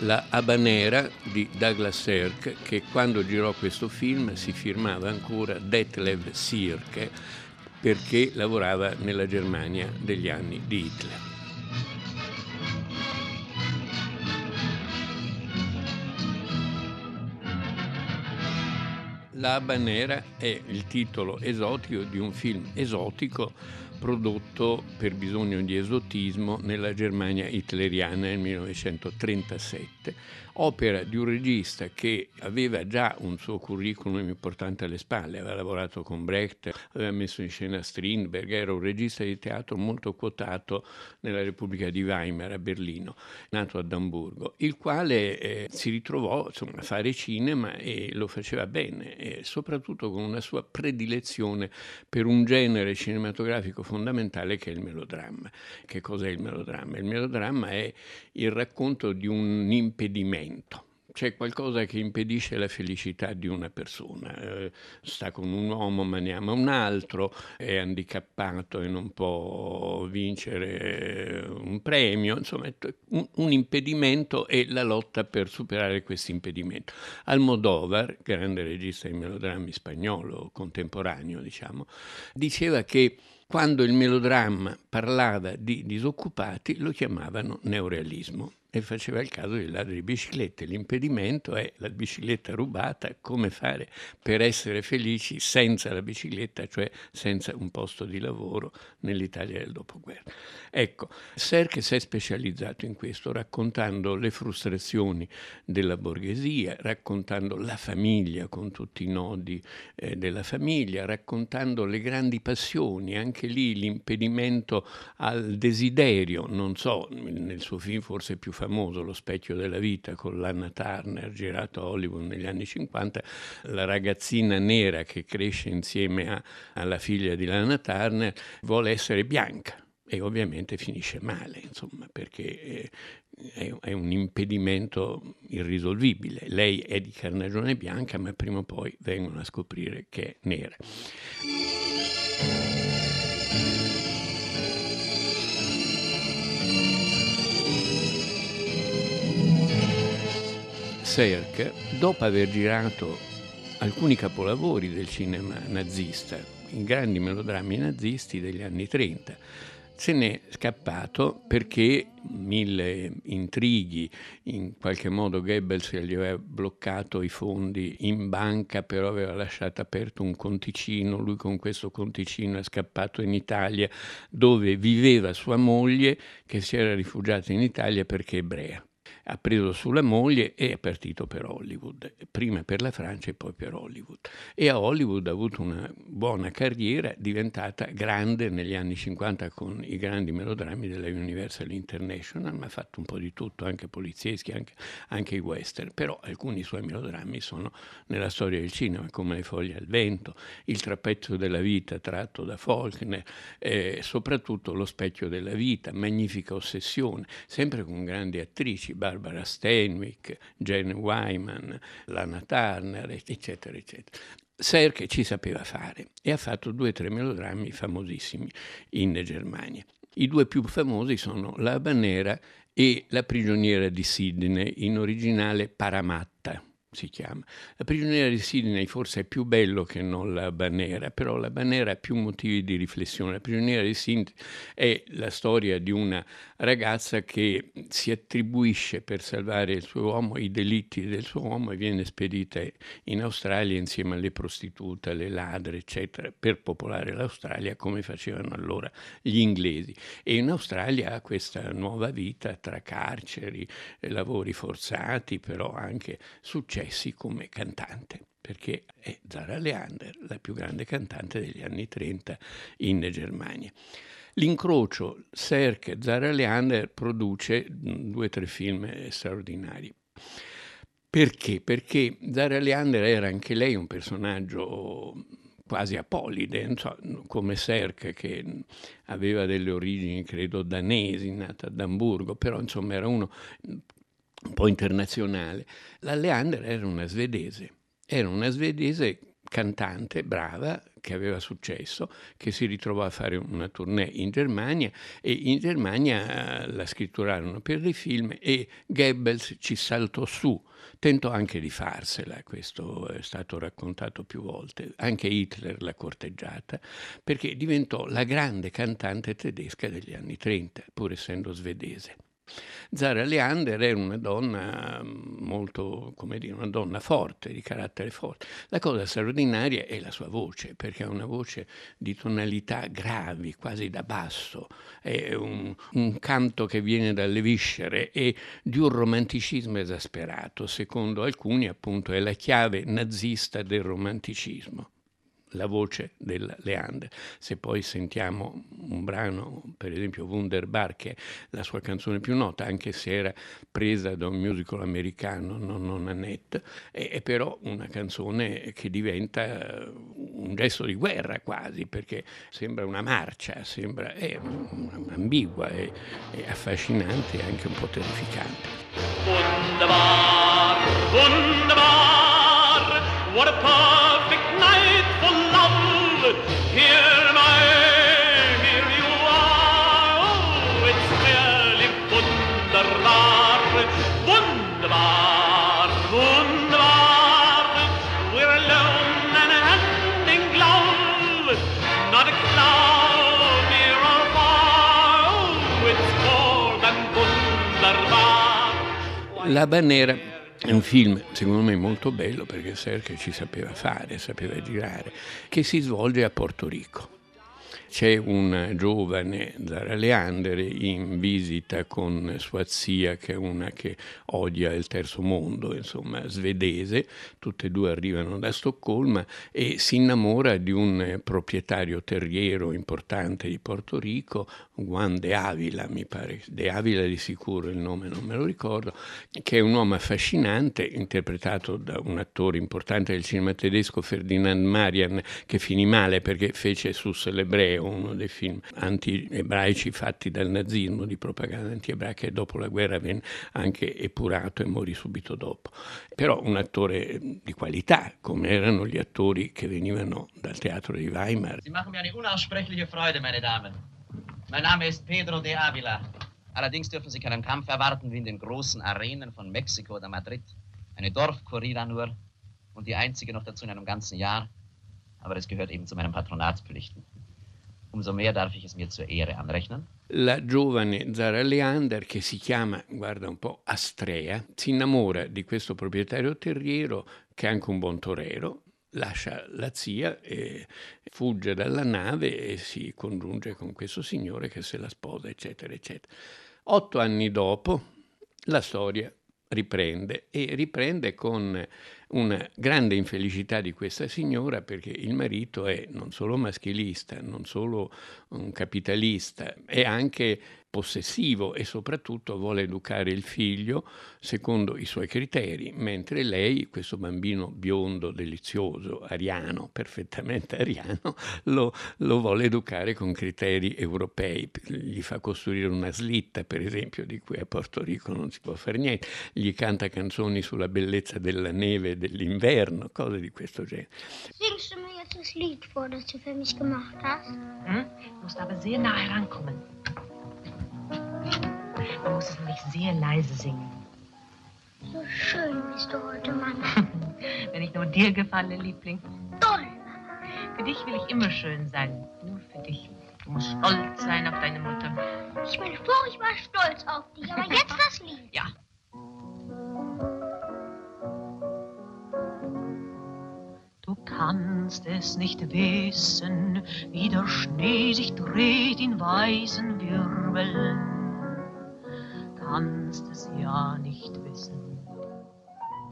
La Habanera di Douglas Sirk, che quando girò questo film si firmava ancora Detlev Sirke perché lavorava nella Germania degli anni di Hitler. La Habanera è il titolo esotico di un film esotico prodotto per bisogno di esotismo nella Germania hitleriana nel 1937 opera di un regista che aveva già un suo curriculum importante alle spalle, aveva lavorato con Brecht, aveva messo in scena Strindberg, era un regista di teatro molto quotato nella Repubblica di Weimar a Berlino, nato ad Amburgo, il quale eh, si ritrovò insomma, a fare cinema e lo faceva bene, e soprattutto con una sua predilezione per un genere cinematografico fondamentale che è il melodramma. Che cos'è il melodramma? Il melodramma è il racconto di un impedimento. C'è qualcosa che impedisce la felicità di una persona. Eh, sta con un uomo ma ne ama un altro, è handicappato e non può vincere un premio. Insomma, un, un impedimento e la lotta per superare questo impedimento. Almodovar, grande regista di melodrammi spagnolo contemporaneo, diciamo, diceva che quando il melodramma parlava di disoccupati lo chiamavano neorealismo e faceva il caso dei ladri di biciclette. L'impedimento è la bicicletta rubata, come fare per essere felici senza la bicicletta, cioè senza un posto di lavoro nell'Italia del dopoguerra. Ecco, Serche si è specializzato in questo, raccontando le frustrazioni della borghesia, raccontando la famiglia con tutti i nodi eh, della famiglia, raccontando le grandi passioni, anche lì l'impedimento al desiderio, non so, nel suo film forse più famoso, Lo specchio della vita, con l'Anna Turner, girato a Hollywood negli anni 50, la ragazzina nera che cresce insieme a, alla figlia di Lana Turner vuole essere bianca e ovviamente finisce male, insomma, perché è, è, un impedimento irrisolvibile. Lei è di carnagione bianca, ma prima o poi vengono a scoprire che è nera. Serk, dopo aver girato alcuni capolavori del cinema nazista, i grandi melodrammi nazisti degli anni 30, se n'è scappato perché mille intrighi, in qualche modo Goebbels gli aveva bloccato i fondi in banca, però aveva lasciato aperto un conticino, lui con questo conticino è scappato in Italia dove viveva sua moglie che si era rifugiata in Italia perché ebrea ha preso sulla moglie e è partito per Hollywood, prima per la Francia e poi per Hollywood. E a Hollywood ha avuto una buona carriera, diventata grande negli anni 50 con i grandi melodrammi della Universal International, ma ha fatto un po' di tutto, anche polizieschi, anche, anche i western, però alcuni suoi melodrammi sono nella storia del cinema, come Le foglie al vento, Il trapezzio della vita tratto da Faulkner, eh, soprattutto Lo specchio della vita, Magnifica ossessione, sempre con grandi attrici, Barbara Barbara Steinwick, Jane Wyman, Lana Turner, eccetera, eccetera. Serke ci sapeva fare e ha fatto due o tre melodrammi famosissimi in Germania. I due più famosi sono La Habanera e La prigioniera di Sydney, in originale Paramatta si chiama. La prigioniera di Sydney forse è più bello che non la Banera, però la Banera ha più motivi di riflessione. La prigioniera di Sydney è la storia di una ragazza che si attribuisce per salvare il suo uomo i delitti del suo uomo e viene spedita in Australia insieme alle prostitute, alle ladre, eccetera, per popolare l'Australia come facevano allora gli inglesi. E in Australia ha questa nuova vita tra carceri, lavori forzati, però anche successi successi come cantante, perché è Zara Leander, la più grande cantante degli anni 30 in Germania. L'incrocio Serk-Zara Leander produce due o tre film straordinari. Perché? Perché Zara Leander era anche lei un personaggio quasi apolide, come Serk che aveva delle origini credo danesi, nata ad Amburgo, però insomma era uno un po' internazionale. La Leander era una svedese, era una svedese cantante brava che aveva successo, che si ritrovò a fare una tournée in Germania e in Germania eh, la scritturarono per dei film e Goebbels ci saltò su, tentò anche di farsela, questo è stato raccontato più volte, anche Hitler l'ha corteggiata, perché diventò la grande cantante tedesca degli anni 30, pur essendo svedese. Zara Leander era una donna molto, come dire, una donna forte, di carattere forte. La cosa straordinaria è la sua voce, perché ha una voce di tonalità gravi, quasi da basso, è un, un canto che viene dalle viscere e di un romanticismo esasperato. Secondo alcuni, appunto, è la chiave nazista del romanticismo la voce del Leander. Se poi sentiamo un brano, per esempio Wunderbar, che è la sua canzone più nota, anche se era presa da un musical americano, non, non Annette, è, è però una canzone che diventa un gesto di guerra quasi, perché sembra una marcia, sembra, è ambigua, è, è affascinante e anche un po' terrificante. Wunderbar, La Banera è un film, secondo me, molto bello perché Serge ci sapeva fare, sapeva girare, che si svolge a Porto Rico. C'è un giovane Zara Leander in visita con sua zia che è una che odia il terzo mondo, insomma svedese, tutte e due arrivano da Stoccolma e si innamora di un proprietario terriero importante di Porto Rico, Juan de Avila, mi pare, de Avila di sicuro il nome non me lo ricordo, che è un uomo affascinante, interpretato da un attore importante del cinema tedesco, Ferdinand Marian, che finì male perché fece su Celebreo, uno dei film anti-ebraici fatti dal nazismo, di propaganda anti-ebraica, e dopo la guerra venne anche epurato e morì subito dopo. Però un attore di qualità, come erano gli attori che venivano dal teatro di Weimar. Sie machen mir eine unaussprechliche Freude, meine Damen. Mein Name ist Pedro de Avila. Allerdings dürfen Sie keinen Kampf erwarten wie in den großen Arenen von Mexiko oder Madrid. Eine Dorfkorrida nur und die einzige noch dazu in einem ganzen Jahr. Aber das gehört eben zu meinen Patronatspflichten. Umso mehr darf ich es mir zur Ehre anrechnen. La giovane Zara Leander, che si chiama, guarda un po', Astrea, si innamora di questo proprietario terriero che è anche un buon torero, lascia la zia e fugge dalla nave e si congiunge con questo signore che se la sposa, eccetera, eccetera. Otto anni dopo la storia riprende e riprende con una grande infelicità di questa signora perché il marito è non solo maschilista, non solo un capitalista, è anche possessivo e soprattutto vuole educare il figlio secondo i suoi criteri, mentre lei, questo bambino biondo, delizioso, ariano, perfettamente ariano, lo, lo vuole educare con criteri europei. Gli fa costruire una slitta, per esempio, di cui a Porto Rico non si può fare niente, gli canta canzoni sulla bellezza della neve e dell'inverno, cose di questo genere. Singst du mir jetzt das Lied vor, das du für mich gemacht hast? Hm? Du musst aber sehr nah herankommen. Muss es nämlich sehr leise singen. So schön bist du heute, Mama. Wenn ich nur dir gefalle, Liebling. Toll, Für dich will ich immer schön sein. Nur für dich. Du musst stolz sein auf deine Mutter. Ich bin furchtbar stolz auf dich, aber jetzt das Lied. Ja. Du kannst es nicht wissen, wie der Schnee sich dreht in weißen Wirbeln. Kannst es ja nicht wissen.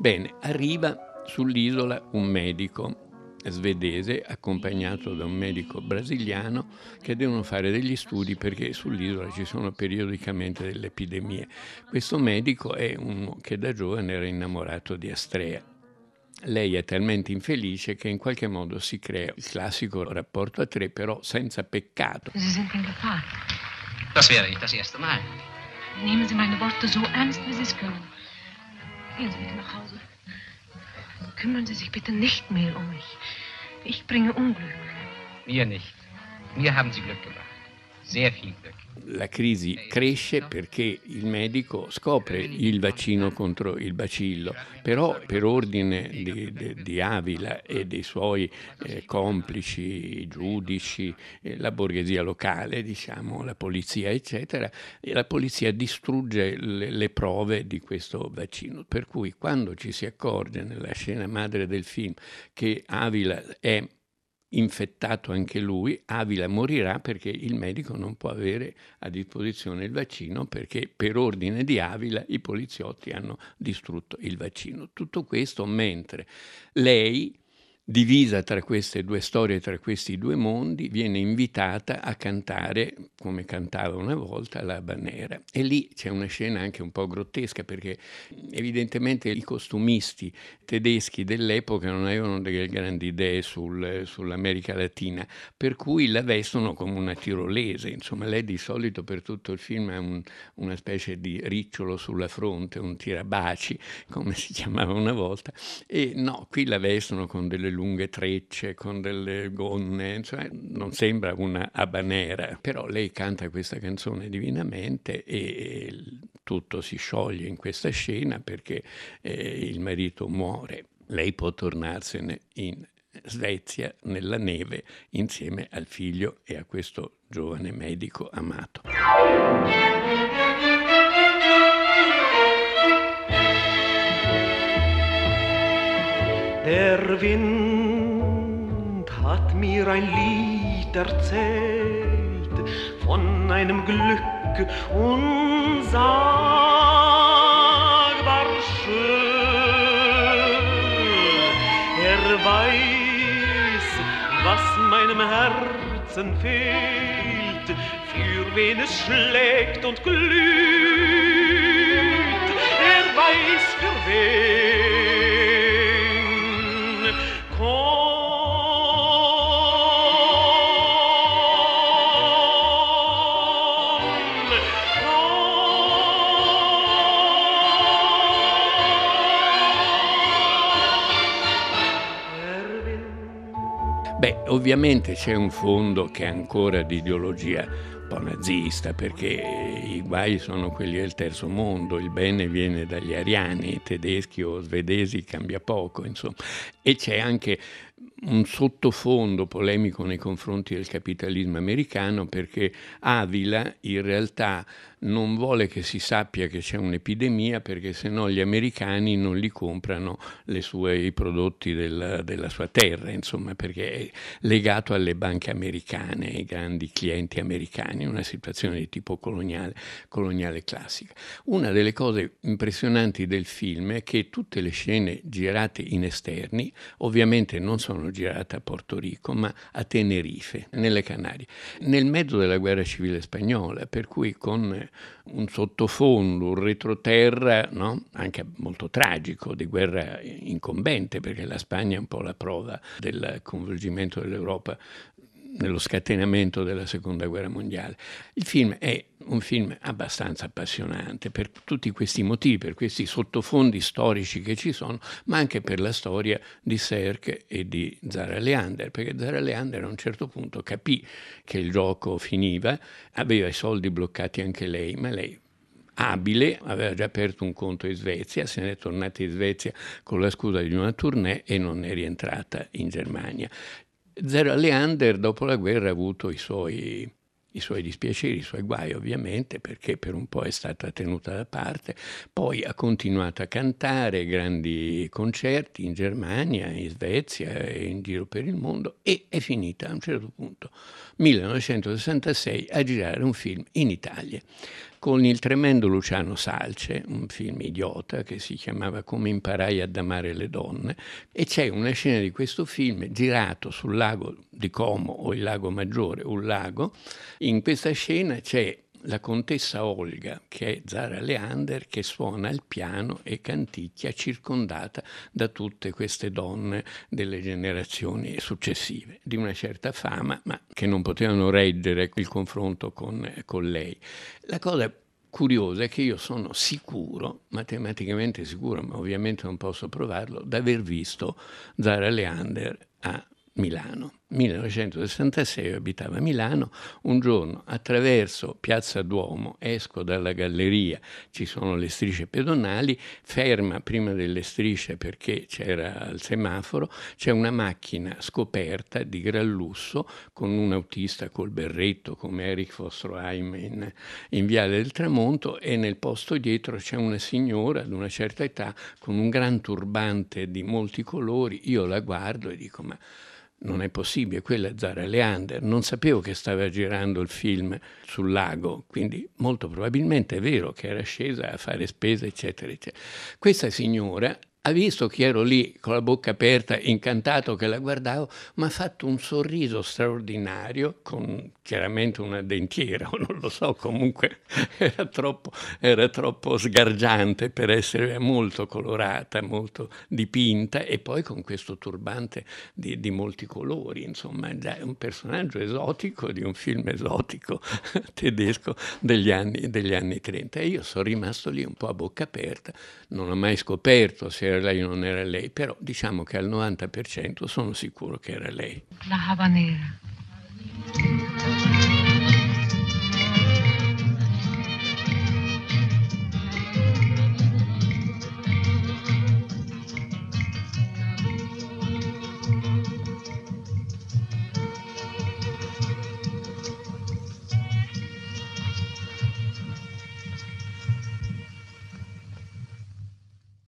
Bene, arriva sull'isola un medico svedese accompagnato da un medico brasiliano che devono fare degli studi perché sull'isola ci sono periodicamente delle epidemie. Questo medico è uno che da giovane era innamorato di Astrea. Lei è talmente infelice che in qualche modo si crea il classico rapporto a tre, però senza peccato. Sie sind in Gefahr. Das wäre nicht das erste Mal. Nehmen Sie meine Worte so ernst, wie Sie es können. Gehen Sie bitte nach Hause. Kümmern Sie sich bitte nicht mehr um mich. Ich bringe Unglück. Mir nicht. Mir haben Sie Glück gemacht. Sehr viel Glück. La crisi cresce perché il medico scopre il vaccino contro il bacillo, però per ordine di, di, di Avila e dei suoi eh, complici, giudici, eh, la borghesia locale, diciamo, la polizia, eccetera, la polizia distrugge le, le prove di questo vaccino. Per cui quando ci si accorge nella scena madre del film che Avila è infettato anche lui, Avila morirà perché il medico non può avere a disposizione il vaccino perché per ordine di Avila i poliziotti hanno distrutto il vaccino. Tutto questo mentre lei divisa tra queste due storie, tra questi due mondi, viene invitata a cantare, come cantava una volta, la banera. E lì c'è una scena anche un po' grottesca perché evidentemente i costumisti tedeschi dell'epoca non avevano delle grandi idee sul, sull'America Latina, per cui la vestono come una tirolese. Insomma, lei di solito per tutto il film ha un, una specie di ricciolo sulla fronte, un tirabaci, come si chiamava una volta, e no, qui la vestono con delle lunghe trecce, con delle gonne, cioè non sembra una habanera, però lei canta questa canzone divinamente e tutto si scioglie in questa scena perché eh, il marito muore. Lei può tornarsene in Svezia nella neve insieme al figlio e a questo giovane medico amato. Der Wind hat mir ein Lied erzählt von einem Glück unsagbar schön. Er weiß, was meinem Herzen fehlt, für wen es schlägt und glüht. Er weiß für wen. Beh, ovviamente c'è un fondo che è ancora di ideologia un po' nazista, perché i guai sono quelli del terzo mondo, il bene viene dagli ariani, tedeschi o svedesi cambia poco, insomma. E c'è anche un sottofondo polemico nei confronti del capitalismo americano perché Avila in realtà non vuole che si sappia che c'è un'epidemia perché se no gli americani non li comprano sue, i prodotti del, della sua terra, insomma, perché è legato alle banche americane, ai grandi clienti americani, una situazione di tipo coloniale, coloniale classica. Una delle cose impressionanti del film è che tutte le scene girate in esterni, ovviamente non sono girate a Porto Rico, ma a Tenerife, nelle Canarie, nel mezzo della guerra civile spagnola, per cui con un sottofondo, un retroterra, no? anche molto tragico, di guerra incombente, perché la Spagna è un po' la prova del coinvolgimento dell'Europa nello scatenamento della seconda guerra mondiale. Il film è un film abbastanza appassionante per tutti questi motivi, per questi sottofondi storici che ci sono, ma anche per la storia di Serk e di Zara Leander, perché Zara Leander a un certo punto capì che il gioco finiva, aveva i soldi bloccati anche lei, ma lei abile, aveva già aperto un conto in Svezia, se n'è tornata in Svezia con la scusa di una tournée e non è rientrata in Germania. Zara Leander dopo la guerra ha avuto i suoi, i suoi dispiaceri, i suoi guai ovviamente, perché per un po' è stata tenuta da parte, poi ha continuato a cantare grandi concerti in Germania, in Svezia e in giro per il mondo e è finita a un certo punto, 1966, a girare un film in Italia con il tremendo Luciano Salce, un film idiota che si chiamava Come imparai ad amare le donne, e c'è una scena di questo film girato sul lago di Como o il lago Maggiore, un lago. In questa scena c'è la contessa Olga, che è Zara Leander, che suona il piano e canticchia circondata da tutte queste donne delle generazioni successive, di una certa fama, ma che non potevano reggere il confronto con, con lei. La cosa curiosa è che io sono sicuro, matematicamente sicuro, ma ovviamente non posso provarlo, di aver visto Zara Leander a Milano. 1966 abitava a Milano, un giorno attraverso Piazza Duomo, esco dalla galleria, ci sono le strisce pedonali, ferma prima delle strisce perché c'era il semaforo, c'è una macchina scoperta di gran lusso con un autista col berretto come Eric Fostroheim in, in Viale del Tramonto e nel posto dietro c'è una signora di una certa età con un gran turbante di molti colori, io la guardo e dico ma non è possibile, quella è Zara Leander, non sapevo che stava girando il film sul lago, quindi molto probabilmente è vero che era scesa a fare spese, eccetera, eccetera. Questa signora ha visto che ero lì con la bocca aperta, incantato che la guardavo, mi ha fatto un sorriso straordinario, con chiaramente una dentiera, non lo so, comunque era troppo, era troppo sgargiante per essere molto colorata, molto dipinta, e poi con questo turbante di, di molti colori, insomma, è un personaggio esotico di un film esotico tedesco degli anni, degli anni 30. E io sono rimasto lì un po' a bocca aperta, non ho mai scoperto se era lei o non era lei, però diciamo che al 90% sono sicuro che era lei. La Havanera.